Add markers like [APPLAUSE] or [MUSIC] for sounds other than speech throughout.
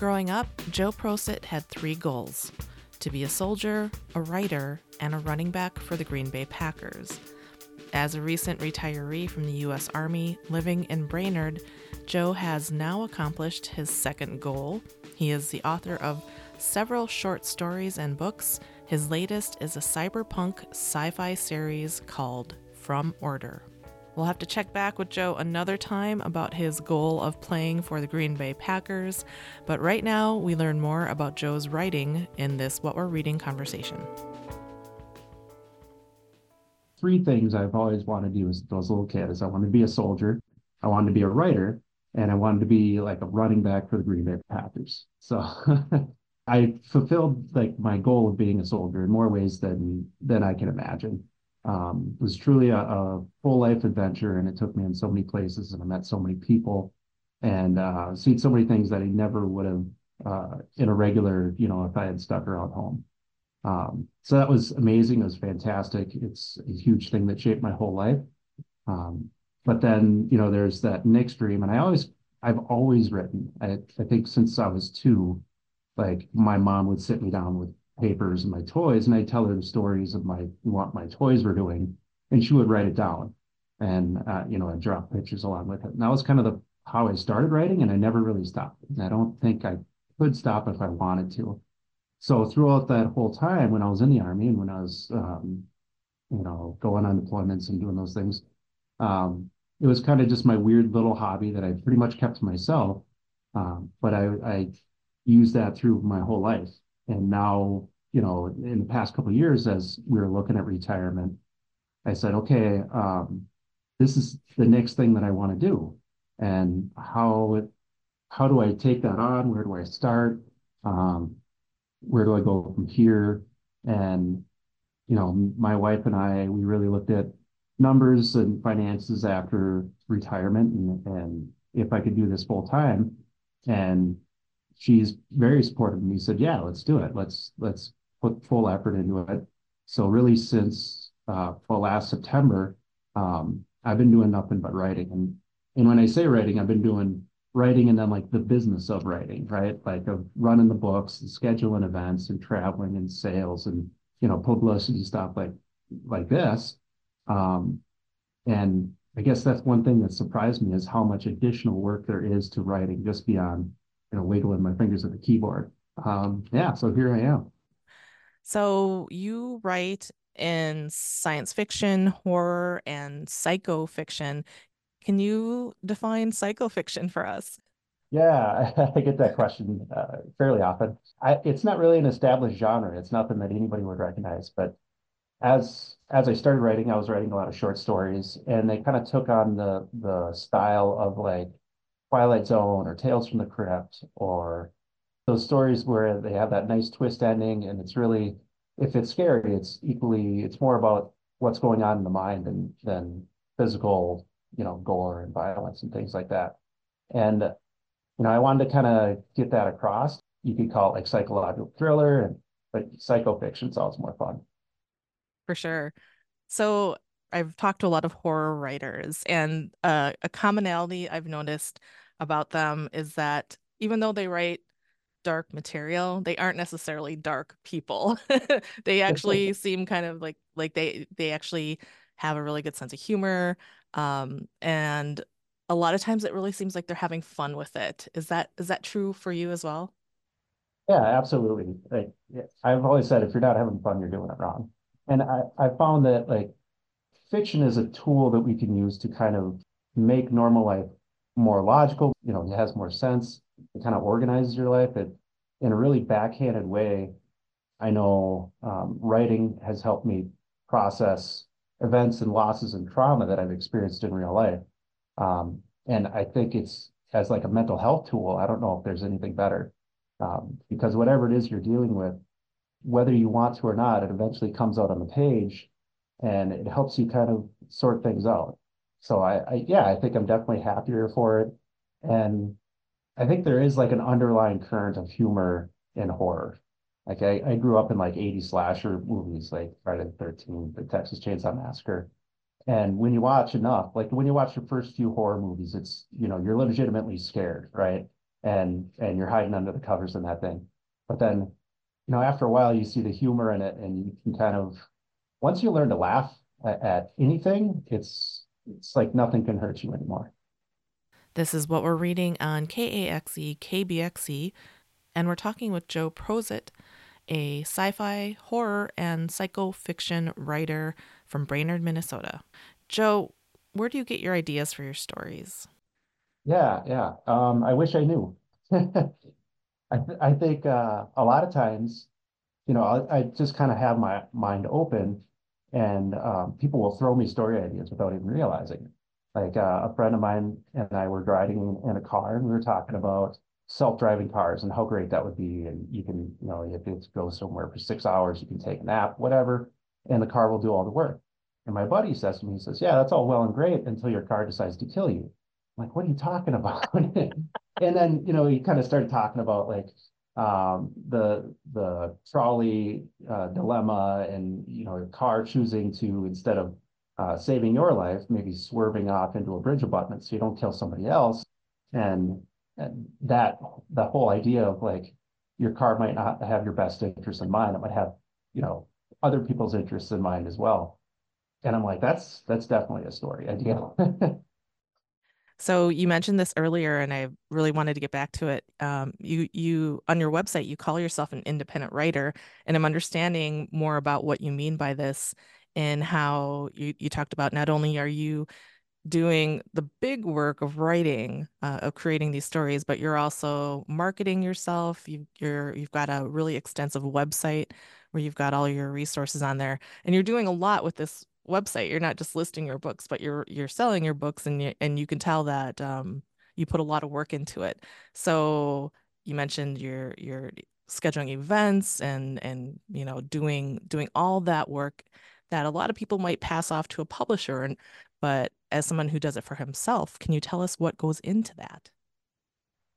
Growing up, Joe Prosit had three goals to be a soldier, a writer, and a running back for the Green Bay Packers. As a recent retiree from the U.S. Army living in Brainerd, Joe has now accomplished his second goal. He is the author of several short stories and books. His latest is a cyberpunk sci fi series called From Order. We'll have to check back with Joe another time about his goal of playing for the Green Bay Packers, but right now we learn more about Joe's writing in this What We're Reading conversation. Three things I've always wanted to do as those little kids. I wanted to be a soldier, I wanted to be a writer, and I wanted to be like a running back for the Green Bay Packers. So [LAUGHS] I fulfilled like my goal of being a soldier in more ways than than I can imagine um, it was truly a, a, full life adventure and it took me in so many places and I met so many people and uh, seen so many things that I never would have uh, in a regular, you know, if I had stuck around home. Um, so that was amazing. It was fantastic. It's a huge thing that shaped my whole life. Um, but then, you know, there's that next dream, and I always, I've always written. I, I think since I was two, like my mom would sit me down with papers and my toys, and I'd tell her the stories of my what my toys were doing, and she would write it down, and uh, you know, I'd draw pictures along with it. And that was kind of the how I started writing, and I never really stopped. And I don't think I could stop if I wanted to. So throughout that whole time, when I was in the army and when I was, um, you know, going on deployments and doing those things, um, it was kind of just my weird little hobby that I pretty much kept to myself. Um, but I, I used that through my whole life. And now, you know, in the past couple of years, as we were looking at retirement, I said, okay, um, this is the next thing that I want to do. And how it, how do I take that on? Where do I start? Um, where do I go from here? And you know, my wife and I, we really looked at numbers and finances after retirement and, and if I could do this full time. And she's very supportive. And he said, yeah, let's do it. Let's let's put full effort into it. So really since uh, last September, um, I've been doing nothing but writing. And and when I say writing, I've been doing writing and then like the business of writing, right? Like of running the books and scheduling events and traveling and sales and you know publicity stuff like like this. Um, and I guess that's one thing that surprised me is how much additional work there is to writing just beyond you know, wiggling my fingers at the keyboard. Um, yeah, so here I am. So you write in science fiction, horror, and psycho fiction. Can you define psycho fiction for us? Yeah, [LAUGHS] I get that question uh, fairly often. I, it's not really an established genre. It's nothing that anybody would recognize. But as as I started writing, I was writing a lot of short stories, and they kind of took on the the style of like Twilight Zone or Tales from the Crypt or those stories where they have that nice twist ending and it's really if it's scary, it's equally it's more about what's going on in the mind than than physical, you know, gore and violence and things like that. And you know, I wanted to kind of get that across. You could call it like psychological thriller and but psycho fiction sounds more fun. For sure. So I've talked to a lot of horror writers, and uh, a commonality I've noticed about them is that even though they write dark material, they aren't necessarily dark people. [LAUGHS] they actually [LAUGHS] seem kind of like like they they actually have a really good sense of humor. Um, and a lot of times it really seems like they're having fun with it. Is that is that true for you as well? Yeah, absolutely. Like I've always said, if you're not having fun, you're doing it wrong. And I, I found that like fiction is a tool that we can use to kind of make normal life more logical, you know, it has more sense. It kind of organizes your life. It, in a really backhanded way, I know um, writing has helped me process events and losses and trauma that I've experienced in real life. Um, and I think it's as like a mental health tool. I don't know if there's anything better um, because whatever it is you're dealing with, whether you want to or not, it eventually comes out on the page and it helps you kind of sort things out. So I, I yeah, I think I'm definitely happier for it. And I think there is like an underlying current of humor in horror. Like I, I grew up in like 80 slasher movies like Friday the 13th, the Texas Chainsaw Massacre. And when you watch enough, like when you watch your first few horror movies, it's, you know, you're legitimately scared, right? and and you're hiding under the covers in that thing. But then, you know, after a while, you see the humor in it, and you can kind of once you learn to laugh at, at anything, it's it's like nothing can hurt you anymore. This is what we're reading on KAXE KBXE, and we're talking with Joe Prosit, a sci fi, horror, and psycho fiction writer from Brainerd, Minnesota. Joe, where do you get your ideas for your stories? Yeah, yeah. Um, I wish I knew. [LAUGHS] I, th I think uh, a lot of times, you know, I, I just kind of have my mind open and um, people will throw me story ideas without even realizing it. Like uh, a friend of mine and I were driving in a car and we were talking about self-driving cars and how great that would be. And you can, you know, if it goes somewhere for six hours, you can take a nap, whatever, and the car will do all the work. And my buddy says to me, he says, yeah, that's all well and great until your car decides to kill you. I'm like, what are you talking about? [LAUGHS] and then, you know, he kind of started talking about like um, the the trolley uh, dilemma and you know, a car choosing to instead of uh, saving your life, maybe swerving off into a bridge abutment so you don't kill somebody else. And, and that the whole idea of like your car might not have your best interest in mind, it might have, you know, other people's interests in mind as well. And I'm like, that's that's definitely a story idea. [LAUGHS] So you mentioned this earlier, and I really wanted to get back to it. Um, you you on your website you call yourself an independent writer, and I'm understanding more about what you mean by this and how you you talked about not only are you doing the big work of writing uh, of creating these stories but you're also marketing yourself you you're you've got a really extensive website where you've got all your resources on there and you're doing a lot with this website. You're not just listing your books, but you're you're selling your books, and you, and you can tell that um, you put a lot of work into it. So you mentioned your your scheduling events and and you know doing doing all that work that a lot of people might pass off to a publisher and but as someone who does it for himself can you tell us what goes into that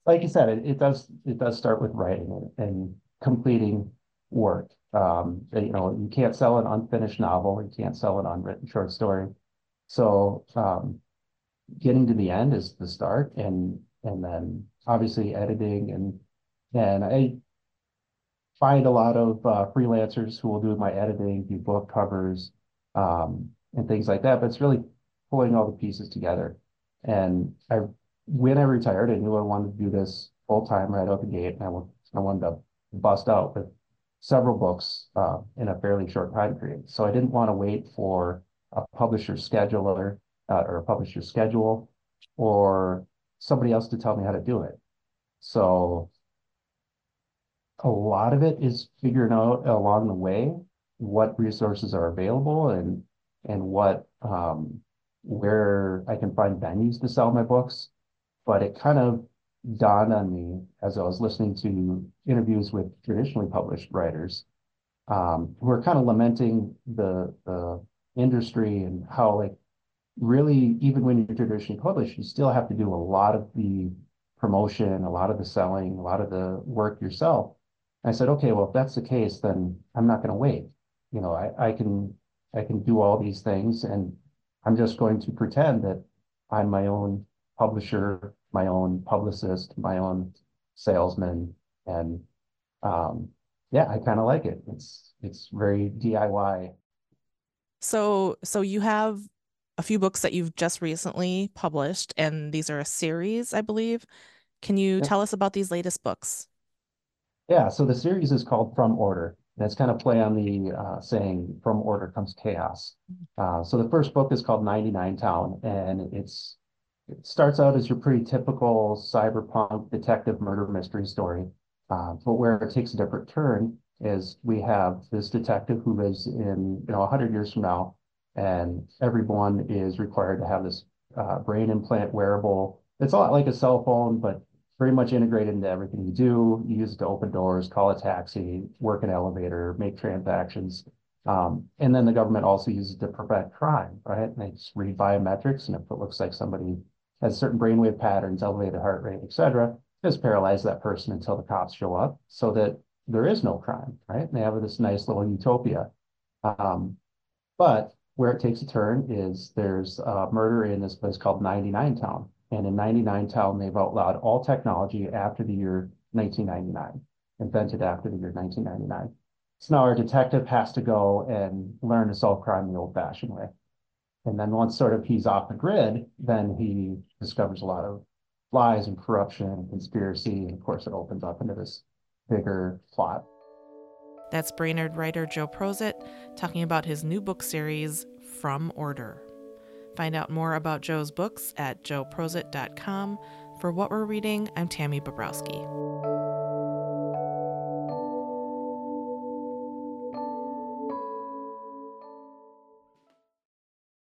like you said it, it does it does start with writing and completing work um, you know, you can't sell an unfinished novel, you can't sell an unwritten short story. So um, getting to the end is the start, and and then obviously editing and and I find a lot of uh, freelancers who will do my editing, do book covers, um, and things like that. But it's really pulling all the pieces together. And I, when I retired, I knew I wanted to do this full time right out the gate, and I, I wanted to bust out with several books uh, in a fairly short time period. So I didn't want to wait for a publisher scheduler uh, or a publisher schedule or somebody else to tell me how to do it. So a lot of it is figuring out along the way what resources are available and and what um, where I can find venues to sell my books. But it kind of dawned on me as I was listening to interviews with traditionally published writers um, who are kind of lamenting the the industry and how like really even when you're traditionally published, you still have to do a lot of the promotion, a lot of the selling, a lot of the work yourself. And I said, okay, well, if that's the case, then I'm not going to wait. You know, I, I can I can do all these things and I'm just going to pretend that I'm my own publisher, my own publicist, my own salesman, and um, yeah, I kind of like it. It's it's very DIY. So so you have a few books that you've just recently published, and these are a series, I believe. Can you tell us about these latest books? Yeah, so the series is called From Order. And it's kind of play on the uh, saying from order comes chaos. Mm-hmm. Uh, so the first book is called 99 Town, and it's it starts out as your pretty typical cyberpunk detective murder mystery story. Uh, but where it takes a different turn is we have this detective who lives in, you know, 100 years from now, and everyone is required to have this uh, brain implant wearable. It's a lot like a cell phone, but very much integrated into everything you do. You use it to open doors, call a taxi, work an elevator, make transactions. Um, and then the government also uses it to prevent crime, right? And they just read biometrics, and if it looks like somebody has certain brainwave patterns, elevated heart rate, et cetera, just paralyze that person until the cops show up so that there is no crime, right? And they have this nice little utopia. Um, but where it takes a turn is there's a murder in this place called 99 Town. And in 99, Town, they've outlawed all technology after the year 1999, invented after the year 1999. So now our detective has to go and learn to solve crime the old fashioned way. And then once sort of he's off the grid, then he discovers a lot of lies and corruption and conspiracy. And of course, it opens up into this bigger plot. That's Brainerd writer Joe Prosit talking about his new book series, From Order. Find out more about Joe's books at joeprosit.com. For What We're Reading, I'm Tammy Bobrowski.